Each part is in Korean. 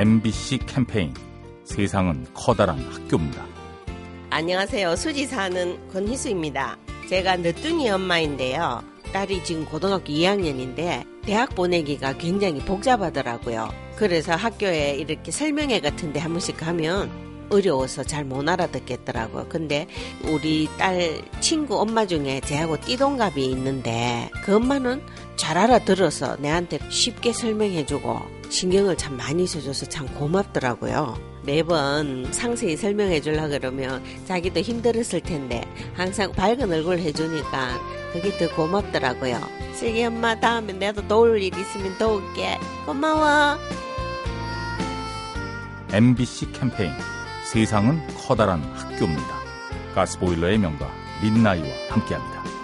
MBC 캠페인 세상은 커다란 학교입니다. 안녕하세요. 수지 사는 권희수입니다. 제가 늦둥이 엄마인데요. 딸이 지금 고등학교 2학년인데 대학 보내기가 굉장히 복잡하더라고요. 그래서 학교에 이렇게 설명회 같은데 한 번씩 가면 어려워서 잘 못 알아듣겠더라고요. 근데 우리 딸 친구 엄마 중에 제하고 띠동갑이 있는데 그 엄마는 잘 알아들어서 내한테 쉽게 설명해주고 신경을 참 많이 써줘서 참 고맙더라고요. 매번 상세히 설명해 주려 그러면 자기도 힘들었을 텐데 항상 밝은 얼굴 해주니까 그게 더 고맙더라고요. 슬기 엄마 다음에 내가 도울 일 있으면 도울게. 고마워. MBC 캠페인 세상은 커다란 학교입니다. 가스보일러의 명가 민나이와 함께합니다.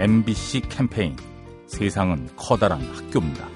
MBC 캠페인 세상은 커다란 학교입니다.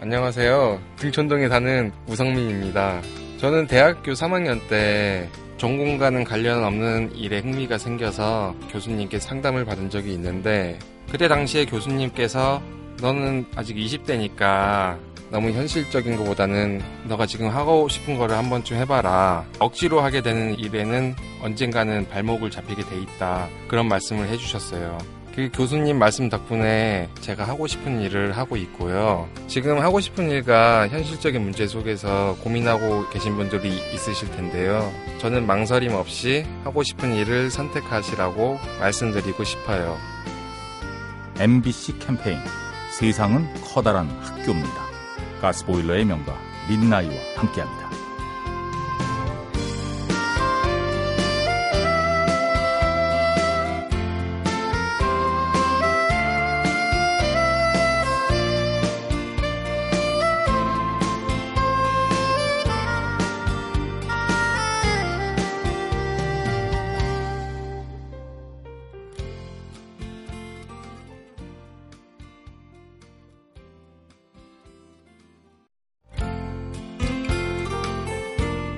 안녕하세요. 등촌동에 사는 우성민입니다. 저는 대학교 3학년 때 전공과는 관련 없는 일에 흥미가 생겨서 교수님께 상담을 받은 적이 있는데 그때 당시에 교수님께서 너는 아직 20대니까 너무 현실적인 것보다는 너가 지금 하고 싶은 거를 한 번쯤 해봐라. 억지로 하게 되는 일에는 언젠가는 발목을 잡히게 돼 있다. 그런 말씀을 해주셨어요. 그 교수님 말씀 덕분에 제가 하고 싶은 일을 하고 있고요. 지금 하고 싶은 일과 현실적인 문제 속에서 고민하고 계신 분들이 있으실 텐데요. 저는 망설임 없이 하고 싶은 일을 선택하시라고 말씀드리고 싶어요. MBC 캠페인 세상은 커다란 학교입니다. 가스보일러의 명가 민나이와 함께합니다.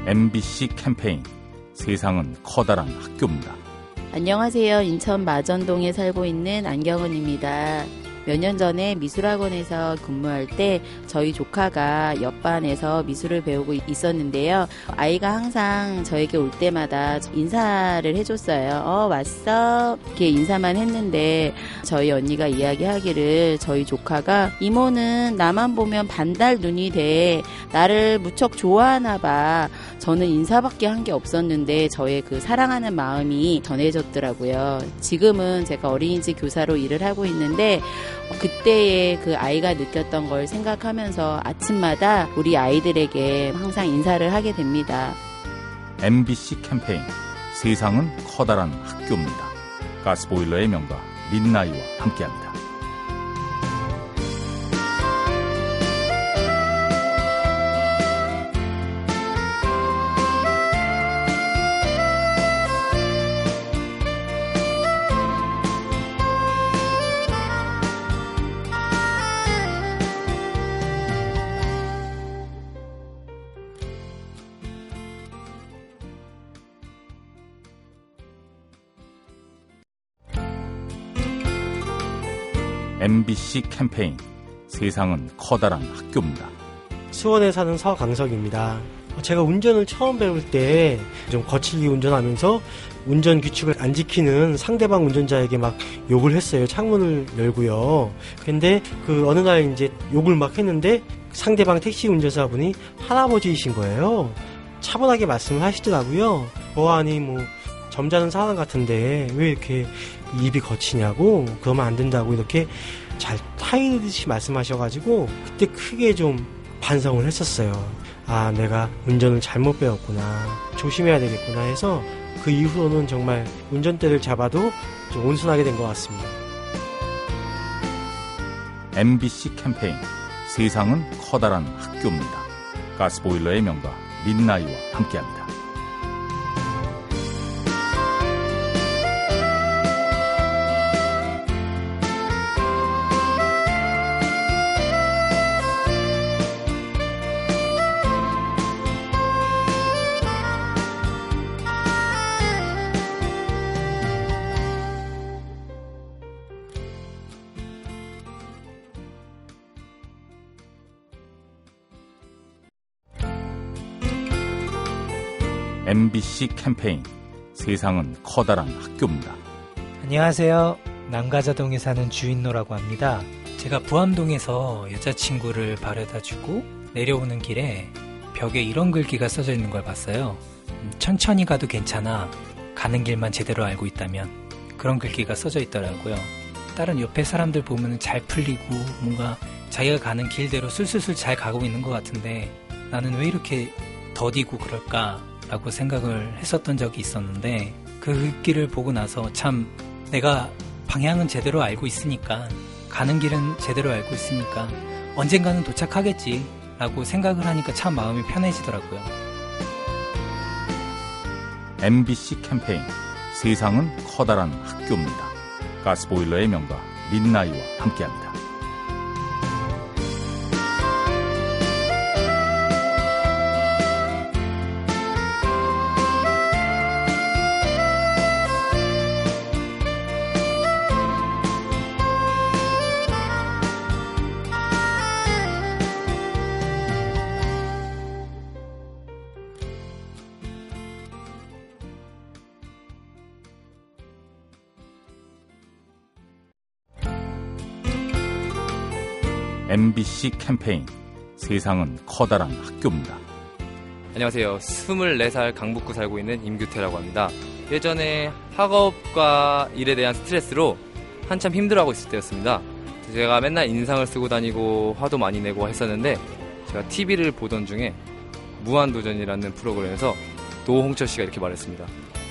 MBC 캠페인 세상은 커다란 학교입니다. 안녕하세요. 인천 마전동에 살고 있는 안경은입니다. 몇 년 전에 미술학원에서 근무할 때 저희 조카가 옆반에서 미술을 배우고 있었는데요. 아이가 항상 저에게 올 때마다 인사를 해줬어요. 어, 왔어? 이렇게 인사만 했는데 저희 언니가 이야기하기를 저희 조카가 이모는 나만 보면 반달 눈이 돼. 나를 무척 좋아하나 봐. 저는 인사밖에 한 게 없었는데 저의 그 사랑하는 마음이 전해졌더라고요. 지금은 제가 어린이집 교사로 일을 하고 있는데 그때의 그 아이가 느꼈던 걸 생각하면서 아침마다 우리 아이들에게 항상 인사를 하게 됩니다. MBC 캠페인 세상은 커다란 학교입니다. 가스보일러의 명가 민나이와 함께합니다. MBC 캠페인 세상은 커다란 학교입니다. 수원에 사는 서강석입니다. 제가 운전을 처음 배울 때 좀 거칠게 운전하면서 운전 규칙을 안 지키는 상대방 운전자에게 막 욕을 했어요. 창문을 열고요. 근데 그 어느 날 이제 욕을 막 했는데 상대방 택시 운전사분이 할아버지이신 거예요. 차분하게 말씀을 하시더라고요. 보아니 뭐 점잖은 사람 같은데 왜 이렇게 입이 거치냐고 그러면 안 된다고 이렇게 잘 타이르듯이 말씀하셔가지고 그때 크게 좀 반성을 했었어요. 아 내가 운전을 잘못 배웠구나 조심해야 되겠구나 해서 그 이후로는 정말 운전대를 잡아도 좀 온순하게 된 것 같습니다. MBC 캠페인 세상은 커다란 학교입니다. 가스보일러의 명가 민나이와 함께합니다. MBC 캠페인 세상은 커다란 학교입니다. 안녕하세요. 남가자동에 사는 주인노라고 합니다. 제가 부암동에서 여자친구를 바래다 주고 내려오는 길에 벽에 이런 글귀가 써져 있는 걸 봤어요. 음, 천천히 가도 괜찮아. 가는 길만 제대로 알고 있다면. 그런 글귀가 써져 있더라고요. 다른 옆에 사람들 보면 잘 풀리고 뭔가 자기가 가는 길대로 술술술 잘 가고 있는 것 같은데 나는 왜 이렇게 더디고 그럴까 라고 생각을 했었던 적이 있었는데 그 길을 보고 나서 참 내가 방향은 제대로 알고 있으니까 가는 길은 제대로 알고 있으니까 언젠가는 도착하겠지 라고 생각을 하니까 참 마음이 편해지더라고요. MBC 캠페인 세상은 커다란 학교입니다. 가스보일러의 명가 민나이와 함께합니다. MBC 캠페인 세상은 커다란 학교입니다. 안녕하세요. 24살 강북구 살고 있는 임규태라고 합니다. 예전에 학업과 일에 대한 스트레스로 한참 힘들어하고 있을 때였습니다. 제가 맨날 인상을 쓰고 다니고 화도 많이 내고 했었는데 제가 TV를 보던 중에 무한도전이라는 프로그램에서 노홍철 씨가 이렇게 말했습니다.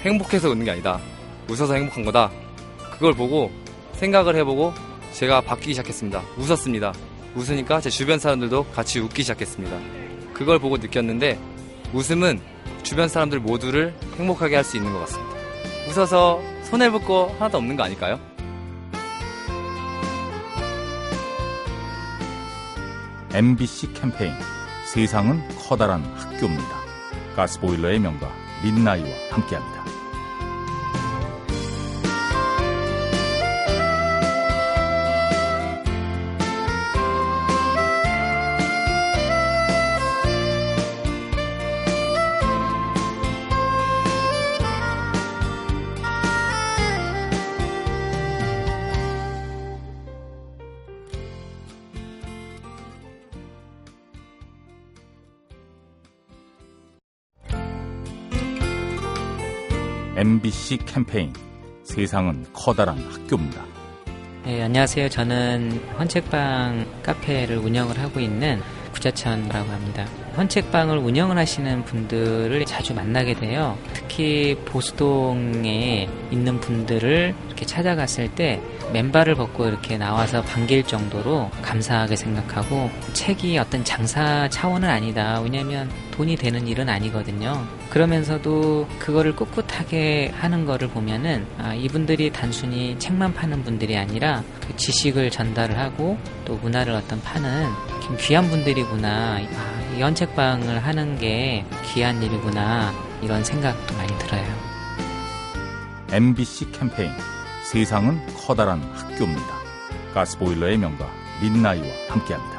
행복해서 웃는 게 아니다. 웃어서 행복한 거다. 그걸 보고 생각을 해보고 제가 바뀌기 시작했습니다. 웃었습니다. 웃으니까 제 주변 사람들도 같이 웃기 시작했습니다. 그걸 보고 느꼈는데 웃음은 주변 사람들 모두를 행복하게 할 수 있는 것 같습니다. 웃어서 손해볼 거 하나도 없는 거 아닐까요? MBC 캠페인 세상은 커다란 학교입니다. 가스보일러의 명가 민나이와 함께합니다. MBC 캠페인 세상은 커다란 학교입니다. 네, 안녕하세요. 저는 헌책방 카페를 운영을 하고 있는 구자천이라고 합니다. 헌책방을 운영을 하시는 분들을 자주 만나게 돼요. 특히 보수동에 있는 분들을 이렇게 찾아갔을 때 맨발을 벗고 이렇게 나와서 반길 정도로 감사하게 생각하고 책이 어떤 장사 차원은 아니다. 왜냐하면 돈이 되는 일은 아니거든요. 그러면서도 그거를 꿋꿋하게 하는 거를 보면은 아, 이분들이 단순히 책만 파는 분들이 아니라 그 지식을 전달을 하고 또 문화를 어떤 파는 귀한 분들이구나. 아, 이 연책방을 하는 게 귀한 일이구나. 이런 생각도 많이 들어요. MBC 캠페인 세상은 커다란 학교입니다. 가스보일러의 명가 민나이와 함께합니다.